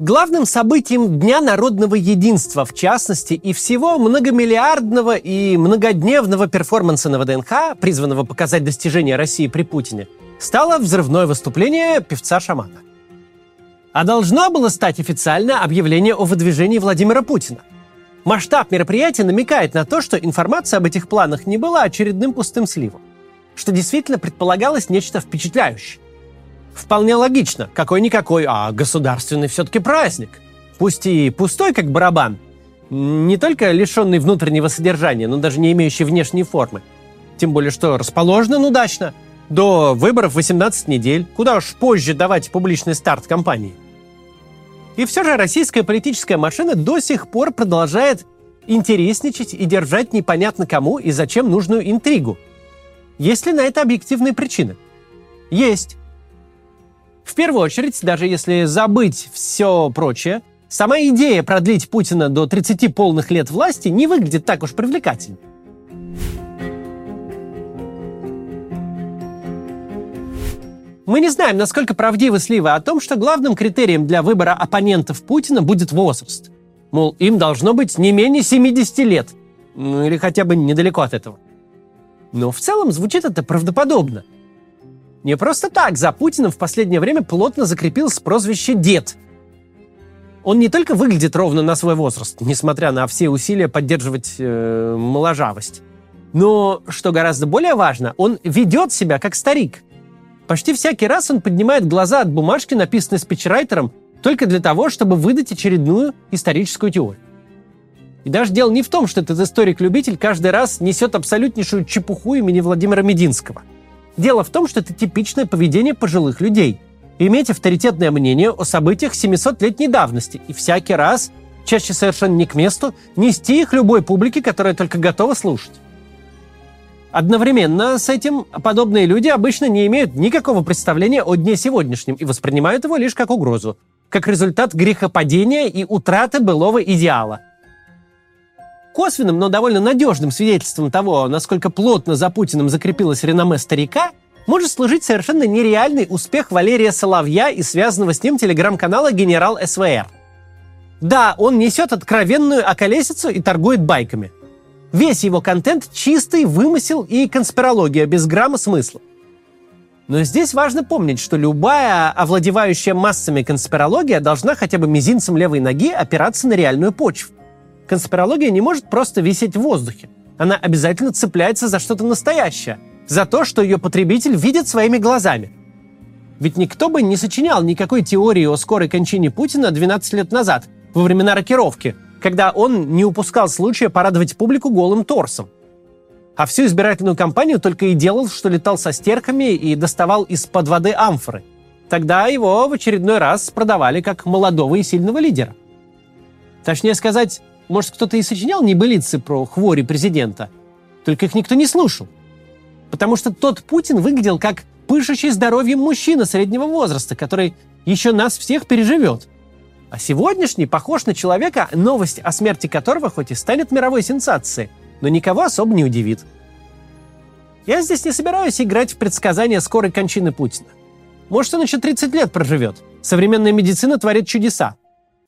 Главным событием Дня народного единства, в частности, и всего многомиллиардного и многодневного перформанса на ВДНХ, призванного показать достижения России при Путине, стало взрывное выступление певца-шамана. А должно было стать официальное объявление о выдвижении Владимира Путина. Масштаб мероприятия намекает на то, что информация об этих планах не была очередным пустым сливом, что действительно предполагалось нечто впечатляющее. Вполне логично. Какой-никакой, а государственный все-таки праздник. Пусть и пустой, как барабан. Не только лишенный внутреннего содержания, но даже не имеющий внешней формы. Тем более, что расположен он удачно. До выборов 18 недель. Куда уж позже давать публичный старт кампании. И все же российская политическая машина до сих пор продолжает интересничать и держать непонятно кому и зачем нужную интригу. Есть ли на это объективные причины? Есть. В первую очередь, даже если забыть все прочее, сама идея продлить Путина до 30 полных лет власти не выглядит так уж привлекательно. Мы не знаем, насколько правдивы сливы о том, что главным критерием для выбора оппонентов Путина будет возраст. Мол, им должно быть не менее 70 лет. Ну или хотя бы недалеко от этого. Но в целом звучит это правдоподобно. Не просто так за Путиным в последнее время плотно закрепилось прозвище «дед». Он не только выглядит ровно на свой возраст, несмотря на все усилия поддерживать э, моложавость, но, что гораздо более важно, он ведет себя как старик. Почти всякий раз он поднимает глаза от бумажки, написанной спичрайтером, только для того, чтобы выдать очередную историческую теорию. И даже дело не в том, что этот историк-любитель каждый раз несет абсолютнейшую чепуху имени Владимира Мединского – Дело в том, что это типичное поведение пожилых людей. Иметь авторитетное мнение о событиях 700-летней давности и всякий раз, чаще совершенно не к месту, нести их любой публике, которая только готова слушать. Одновременно с этим подобные люди обычно не имеют никакого представления о дне сегодняшнем и воспринимают его лишь как угрозу, как результат грехопадения и утраты былого идеала – Косвенным, но довольно надежным свидетельством того, насколько плотно за Путиным закрепилось реноме старика, может служить совершенно нереальный успех Валерия Соловья и связанного с ним телеграм-канала «Генерал СВР». Да, он несет откровенную околесицу и торгует байками. Весь его контент – чистый вымысел и конспирология без грамма смысла. Но здесь важно помнить, что любая овладевающая массами конспирология должна хотя бы мизинцем левой ноги опираться на реальную почву. Конспирология не может просто висеть в воздухе. Она обязательно цепляется за что-то настоящее, за то, что ее потребитель видит своими глазами. Ведь никто бы не сочинял никакой теории о скорой кончине Путина 12 лет назад, во времена рокировки, когда он не упускал случая порадовать публику голым торсом. А всю избирательную кампанию только и делал, что летал со стерками и доставал из-под воды амфоры. Тогда его в очередной раз продавали как молодого и сильного лидера. Точнее сказать, может, кто-то и сочинял небылицы про хвори президента, только их никто не слушал. Потому что тот Путин выглядел как пышущий здоровьем мужчина среднего возраста, который еще нас всех переживет. А сегодняшний похож на человека, новость о смерти которого хоть и станет мировой сенсацией, но никого особо не удивит. Я здесь не собираюсь играть в предсказания скорой кончины Путина. Может, он еще 30 лет проживет. Современная медицина творит чудеса.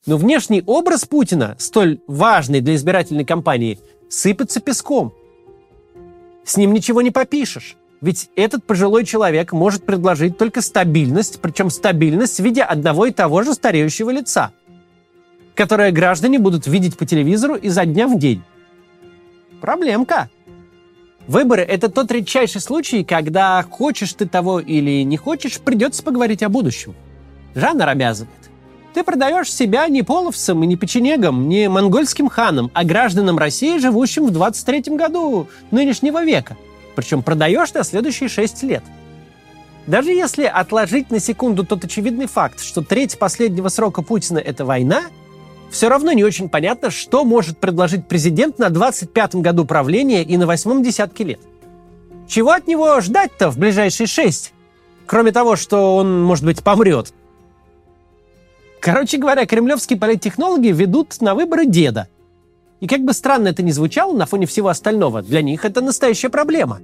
Но внешний образ Путина, столь важный для избирательной кампании, сыпется песком. С ним ничего не попишешь. Ведь этот пожилой человек может предложить только стабильность, причем стабильность в виде одного и того же стареющего лица, которое граждане будут видеть по телевизору изо дня в день. Проблемка. Выборы – это тот редчайший случай, когда хочешь ты того или не хочешь, придется поговорить о будущем. Жанр обязывает. Ты продаешь себя не половцам и не печенегам, не монгольским ханам, а гражданам России, живущим в 23 году нынешнего века. Причем продаешь на следующие 6 лет. Даже если отложить на секунду тот очевидный факт, что треть последнего срока Путина – это война, все равно не очень понятно, что может предложить президент на 25-м году правления и на восьмом десятке лет. Чего от него ждать-то в ближайшие шесть? Кроме того, что он, может быть, помрет – Короче говоря, кремлевские политтехнологи ведут на выборы деда. И как бы странно это ни звучало на фоне всего остального, для них это настоящая проблема.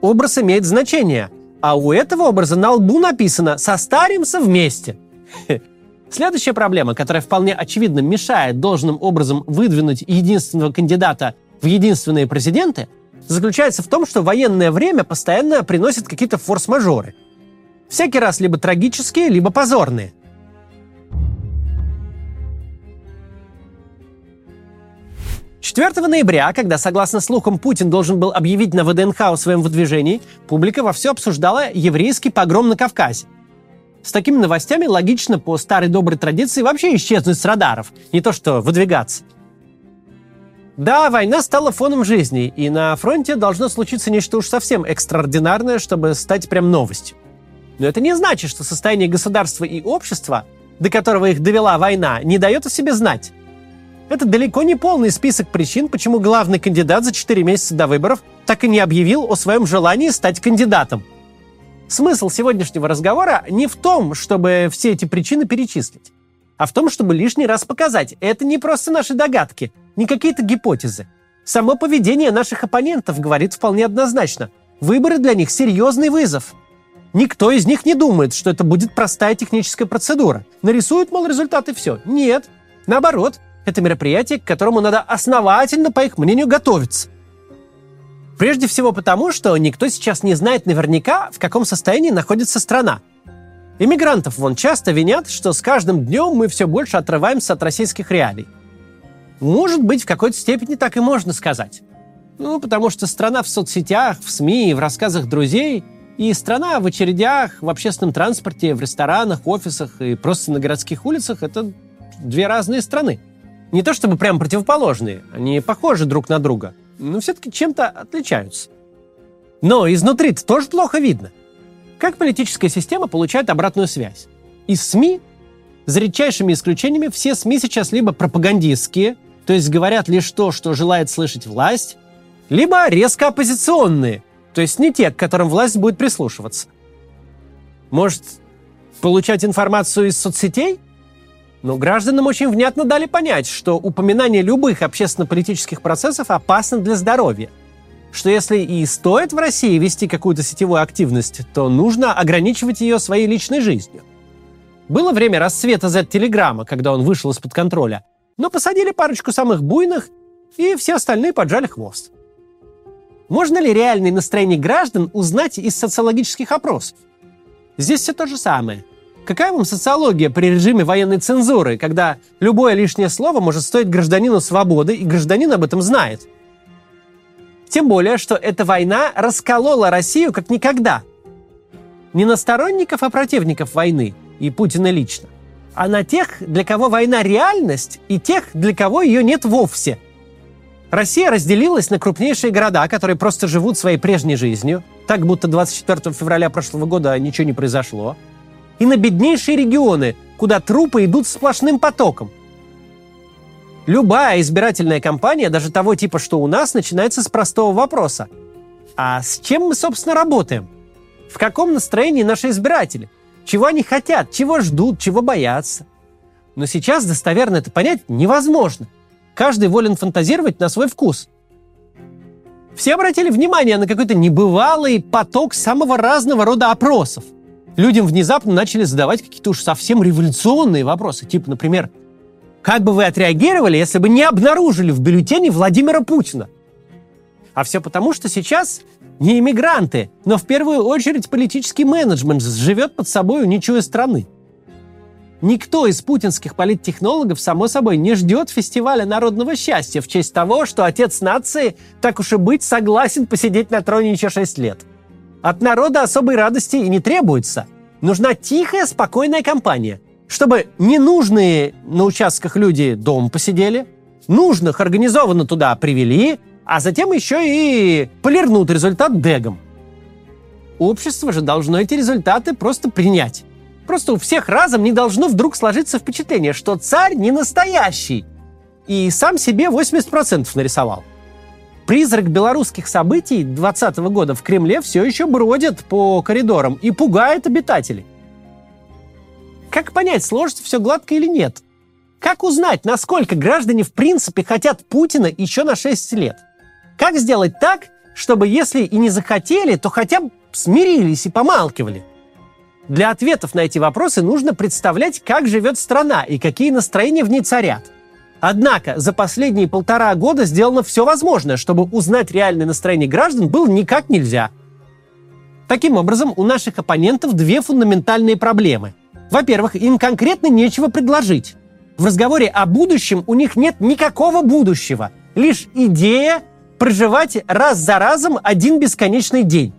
Образ имеет значение, а у этого образа на лбу написано «состаримся вместе». Следующая проблема, которая вполне очевидно мешает должным образом выдвинуть единственного кандидата в единственные президенты, заключается в том, что военное время постоянно приносит какие-то форс-мажоры. Всякий раз либо трагические, либо позорные. Четвертого ноября, когда, согласно слухам, Путин должен был объявить на ВДНХ о своем выдвижении, публика вовсю обсуждала еврейский погром на Кавказе. С такими новостями логично по старой доброй традиции вообще исчезнуть с радаров, не то что выдвигаться. Да, война стала фоном жизни, и на фронте должно случиться нечто уж совсем экстраординарное, чтобы стать прям новостью. Но это не значит, что состояние государства и общества, до которого их довела война, не дает о себе знать. Это далеко не полный список причин, почему главный кандидат за 4 месяца до выборов так и не объявил о своем желании стать кандидатом – Смысл сегодняшнего разговора не в том, чтобы все эти причины перечислить, а в том, чтобы лишний раз показать, это не просто наши догадки, не какие-то гипотезы. Само поведение наших оппонентов говорит вполне однозначно. Выборы для них серьезный вызов. Никто из них не думает, что это будет простая техническая процедура. Нарисуют, мол, результаты все. Нет. Наоборот, это мероприятие, к которому надо основательно, по их мнению, готовиться. Прежде всего потому, что никто сейчас не знает наверняка, в каком состоянии находится страна. Иммигрантов вон часто винят, что с каждым днем мы все больше отрываемся от российских реалий. Может быть, в какой-то степени так и можно сказать. Ну, потому что страна в соцсетях, в СМИ, в рассказах друзей, и страна в очередях, в общественном транспорте, в ресторанах, офисах и просто на городских улицах – это две разные страны. Не то чтобы прям противоположные, они похожи друг на друга – но все-таки чем-то отличаются. Но изнутри -то тоже плохо видно. Как политическая система получает обратную связь? Из СМИ, за редчайшими исключениями, все СМИ сейчас либо пропагандистские, то есть говорят лишь то, что желает слышать власть, либо резко оппозиционные, то есть не те, к которым власть будет прислушиваться. Может, получать информацию из соцсетей? Но гражданам очень внятно дали понять, что упоминание любых общественно-политических процессов опасно для здоровья. Что если и стоит в России вести какую-то сетевую активность, то нужно ограничивать ее своей личной жизнью. Было время расцвета Z-телеграмма, когда он вышел из-под контроля, но посадили парочку самых буйных, и все остальные поджали хвост. Можно ли реальные настроения граждан узнать из социологических опросов? Здесь все то же самое – Какая вам социология при режиме военной цензуры, когда любое лишнее слово может стоить гражданину свободы, и гражданин об этом знает? Тем более, что эта война расколола Россию как никогда. Не на сторонников, а противников войны, и Путина лично, а на тех, для кого война реальность, и тех, для кого ее нет вовсе. Россия разделилась на крупнейшие города, которые просто живут своей прежней жизнью, так будто 24 февраля прошлого года ничего не произошло – и на беднейшие регионы, куда трупы идут сплошным потоком. Любая избирательная кампания, даже того типа, что у нас, начинается с простого вопроса. А с чем мы, собственно, работаем? В каком настроении наши избиратели? Чего они хотят? Чего ждут? Чего боятся? Но сейчас достоверно это понять невозможно. Каждый волен фантазировать на свой вкус. Все обратили внимание на какой-то небывалый поток самого разного рода опросов – людям внезапно начали задавать какие-то уж совсем революционные вопросы. Типа, например, как бы вы отреагировали, если бы не обнаружили в бюллетене Владимира Путина? А все потому, что сейчас не иммигранты, но в первую очередь политический менеджмент живет под собой, чуя страны. Никто из путинских политтехнологов, само собой, не ждет фестиваля народного счастья в честь того, что отец нации, так уж и быть, согласен посидеть на троне еще шесть лет – от народа особой радости и не требуется. Нужна тихая, спокойная компания, чтобы ненужные на участках люди дом посидели, нужных организованно туда привели, а затем еще и полирнут результат дегом. Общество же должно эти результаты просто принять. Просто у всех разом не должно вдруг сложиться впечатление, что царь не настоящий. И сам себе 80% нарисовал. Призрак белорусских событий 2020 года в Кремле все еще бродит по коридорам и пугает обитателей. Как понять, сложится все гладко или нет? Как узнать, насколько граждане в принципе хотят Путина еще на 6 лет? Как сделать так, чтобы если и не захотели, то хотя бы смирились и помалкивали? Для ответов на эти вопросы нужно представлять, как живет страна и какие настроения в ней царят. Однако за последние полтора года сделано все возможное, чтобы узнать реальное настроение граждан было никак нельзя. Таким образом, у наших оппонентов две фундаментальные проблемы. Во-первых, им конкретно нечего предложить. В разговоре о будущем у них нет никакого будущего, лишь идея проживать раз за разом один бесконечный день.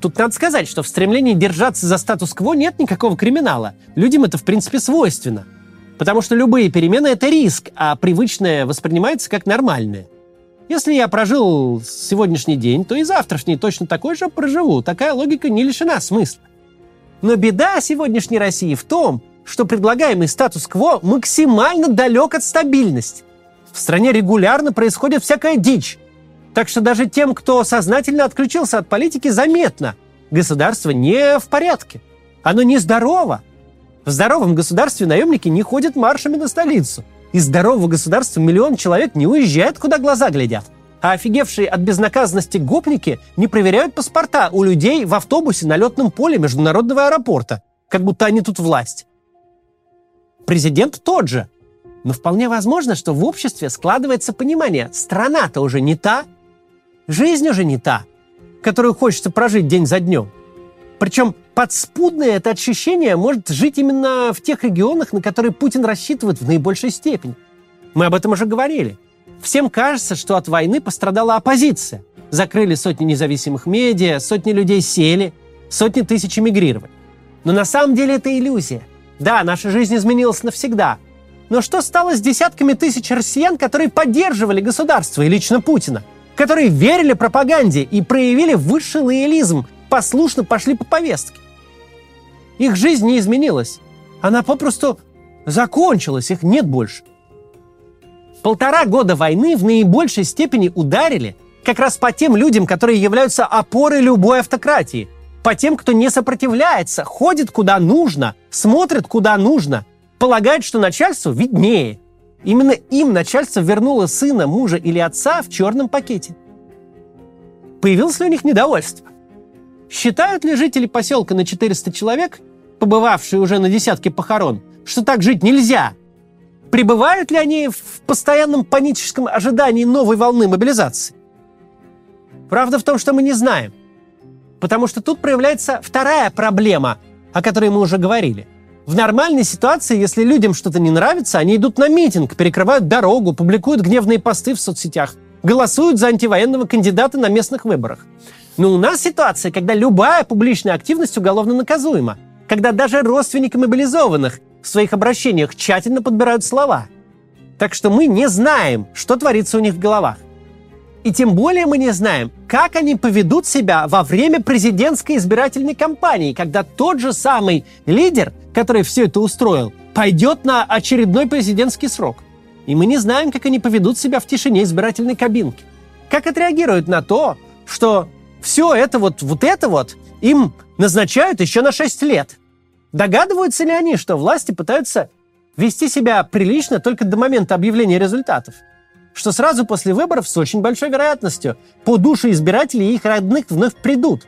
Тут надо сказать, что в стремлении держаться за статус-кво нет никакого криминала. Людям это, в принципе, свойственно. Потому что любые перемены – это риск, а привычное воспринимается как нормальное. Если я прожил сегодняшний день, то и завтрашний точно такой же проживу. Такая логика не лишена смысла. Но беда сегодняшней России в том, что предлагаемый статус-кво максимально далек от стабильности. В стране регулярно происходит всякая дичь. Так что даже тем, кто сознательно отключился от политики, заметно. Государство не в порядке. Оно нездорово. В здоровом государстве наемники не ходят маршами на столицу. Из здорового государства миллион человек не уезжает, куда глаза глядят. А офигевшие от безнаказанности гопники не проверяют паспорта у людей в автобусе на летном поле международного аэропорта, как будто они тут власть. Президент тот же. Но вполне возможно, что в обществе складывается понимание, страна-то уже не та, Жизнь уже не та, которую хочется прожить день за днем. Причем подспудное это ощущение может жить именно в тех регионах, на которые Путин рассчитывает в наибольшей степени. Мы об этом уже говорили. Всем кажется, что от войны пострадала оппозиция. Закрыли сотни независимых медиа, сотни людей сели, сотни тысяч эмигрировали. Но на самом деле это иллюзия. Да, наша жизнь изменилась навсегда. Но что стало с десятками тысяч россиян, которые поддерживали государство и лично Путина? Которые верили пропаганде и проявили высший лоялизм, послушно пошли по повестке. Их жизнь не изменилась. Она попросту закончилась, их нет больше. Полтора года войны в наибольшей степени ударили как раз по тем людям, которые являются опорой любой автократии, по тем, кто не сопротивляется, ходит куда нужно, смотрит куда нужно, полагает, что начальству виднее – Именно им начальство вернуло сына, мужа или отца в черном пакете. Появилось ли у них недовольство? Считают ли жители поселка на 400 человек, побывавшие уже на десятке похорон, что так жить нельзя? Пребывают ли они в постоянном паническом ожидании новой волны мобилизации? Правда в том, что мы не знаем. Потому что тут проявляется вторая проблема, о которой мы уже говорили – в нормальной ситуации, если людям что-то не нравится, они идут на митинг, перекрывают дорогу, публикуют гневные посты в соцсетях, голосуют за антивоенного кандидата на местных выборах. Но у нас ситуация, когда любая публичная активность уголовно наказуема, когда даже родственники мобилизованных в своих обращениях тщательно подбирают слова. Так что мы не знаем, что творится у них в головах. И тем более мы не знаем, как они поведут себя во время президентской избирательной кампании, когда тот же самый лидер, который все это устроил, пойдет на очередной президентский срок. И мы не знаем, как они поведут себя в тишине избирательной кабинки. Как отреагируют на то, что все это вот, вот это вот им назначают еще на 6 лет. Догадываются ли они, что власти пытаются вести себя прилично только до момента объявления результатов? Что сразу после выборов с очень большой вероятностью по душе избирателей и их родных вновь придут.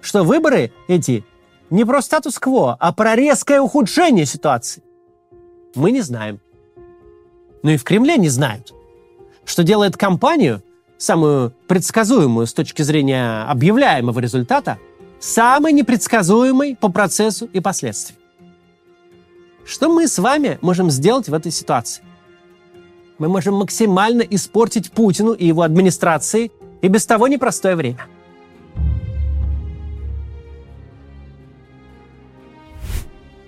Что выборы эти не про статус-кво, а про резкое ухудшение ситуации. Мы не знаем. Но и в Кремле не знают. Что делает кампанию, самую предсказуемую с точки зрения объявляемого результата, самой непредсказуемой по процессу и последствиям. Что мы с вами можем сделать в этой ситуации? Мы можем максимально испортить Путину и его администрации и без того непростое время.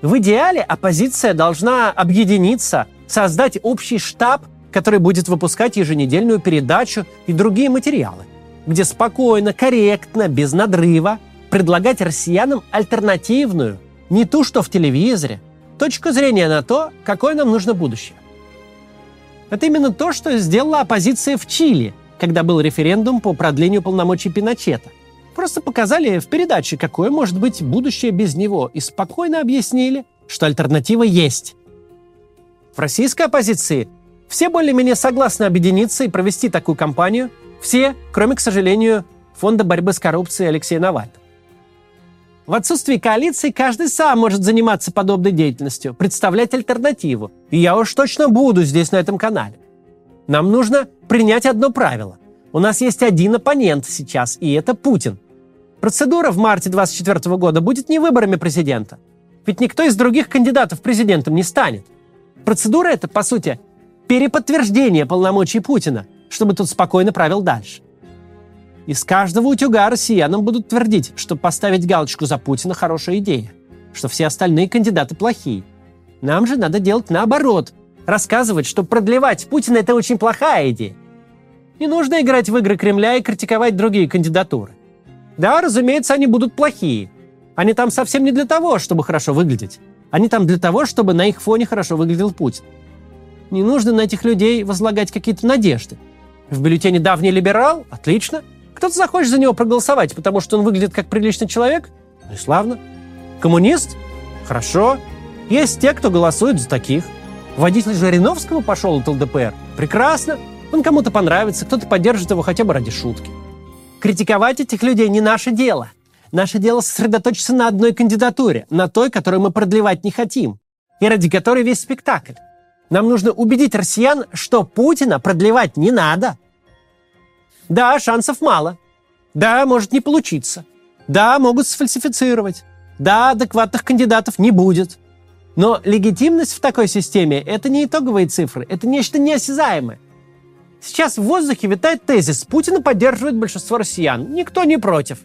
В идеале оппозиция должна объединиться, создать общий штаб, который будет выпускать еженедельную передачу и другие материалы, где спокойно, корректно, без надрыва предлагать россиянам альтернативную, не ту, что в телевизоре, точку зрения на то, какое нам нужно будущее. Это именно то, что сделала оппозиция в Чили, когда был референдум по продлению полномочий Пиночета. Просто показали в передаче, какое может быть будущее без него, и спокойно объяснили, что альтернатива есть. В российской оппозиции все более-менее согласны объединиться и провести такую кампанию, Все, кроме, к сожалению, Фонда борьбы с коррупцией Алексея Навального. В отсутствии коалиции каждый сам может заниматься подобной деятельностью, представлять альтернативу. И я уж точно буду здесь, на этом канале. Нам нужно принять одно правило. У нас есть один оппонент сейчас, и это Путин. Процедура в марте 2024 года будет не выборами президента. Ведь никто из других кандидатов президентом не станет. Процедура это, по сути, переподтверждение полномочий Путина, чтобы тот спокойно правил дальше. Из каждого утюга россиянам будут твердить, что поставить галочку за Путина – хорошая идея, что все остальные кандидаты плохие. Нам же надо делать наоборот. Рассказывать, что продлевать Путина – это очень плохая идея. Не нужно играть в игры Кремля и критиковать другие кандидатуры. Да, разумеется, они будут плохие. Они там совсем не для того, чтобы хорошо выглядеть. Они там для того, чтобы на их фоне хорошо выглядел Путин. Не нужно на этих людей возлагать какие-то надежды. В бюллетене «Давний либерал» – отлично – кто-то захочет за него проголосовать, потому что он выглядит как приличный человек? Ну и славно. Коммунист? Хорошо. Есть те, кто голосует за таких. Водитель Жириновского пошел от ЛДПР? Прекрасно. Он кому-то понравится, кто-то поддержит его хотя бы ради шутки. Критиковать этих людей не наше дело. Наше дело сосредоточиться на одной кандидатуре, на той, которую мы продлевать не хотим, и ради которой весь спектакль. Нам нужно убедить россиян, что Путина продлевать не надо – да, шансов мало. Да, может не получиться. Да, могут сфальсифицировать. Да, адекватных кандидатов не будет. Но легитимность в такой системе – это не итоговые цифры, это нечто неосязаемое. Сейчас в воздухе витает тезис «Путина поддерживает большинство россиян, никто не против».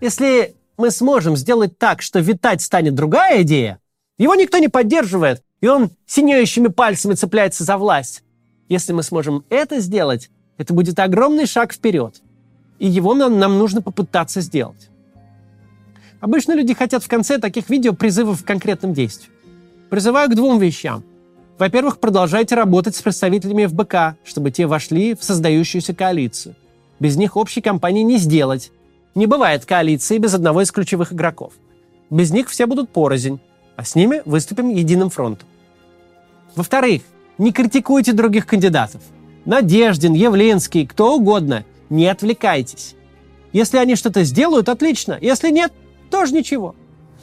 Если мы сможем сделать так, что витать станет другая идея, его никто не поддерживает, и он синеющими пальцами цепляется за власть. Если мы сможем это сделать, это будет огромный шаг вперед. И его нам, нам нужно попытаться сделать. Обычно люди хотят в конце таких видео призывов к конкретным действиям. Призываю к двум вещам. Во-первых, продолжайте работать с представителями ФБК, чтобы те вошли в создающуюся коалицию. Без них общей кампании не сделать. Не бывает коалиции без одного из ключевых игроков. Без них все будут порознь, а с ними выступим единым фронтом. Во-вторых, не критикуйте других кандидатов – Надеждин, Явленский, кто угодно. Не отвлекайтесь. Если они что-то сделают, отлично. Если нет, тоже ничего.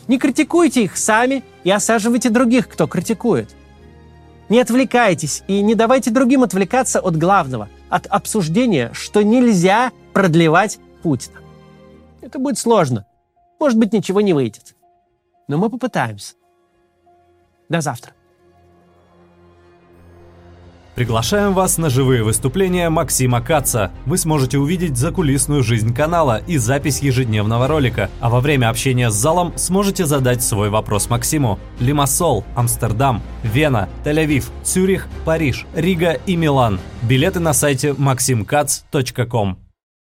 Не критикуйте их сами и осаживайте других, кто критикует. Не отвлекайтесь и не давайте другим отвлекаться от главного, от обсуждения, что нельзя продлевать Путина. Это будет сложно. Может быть, ничего не выйдет. Но мы попытаемся. До завтра. Приглашаем вас на живые выступления Максима Каца. Вы сможете увидеть закулисную жизнь канала и запись ежедневного ролика, а во время общения с залом сможете задать свой вопрос Максиму. Лимассол, Амстердам, Вена, Тель-Авив, Цюрих, Париж, Рига и Милан. Билеты на сайте maximkatz.com.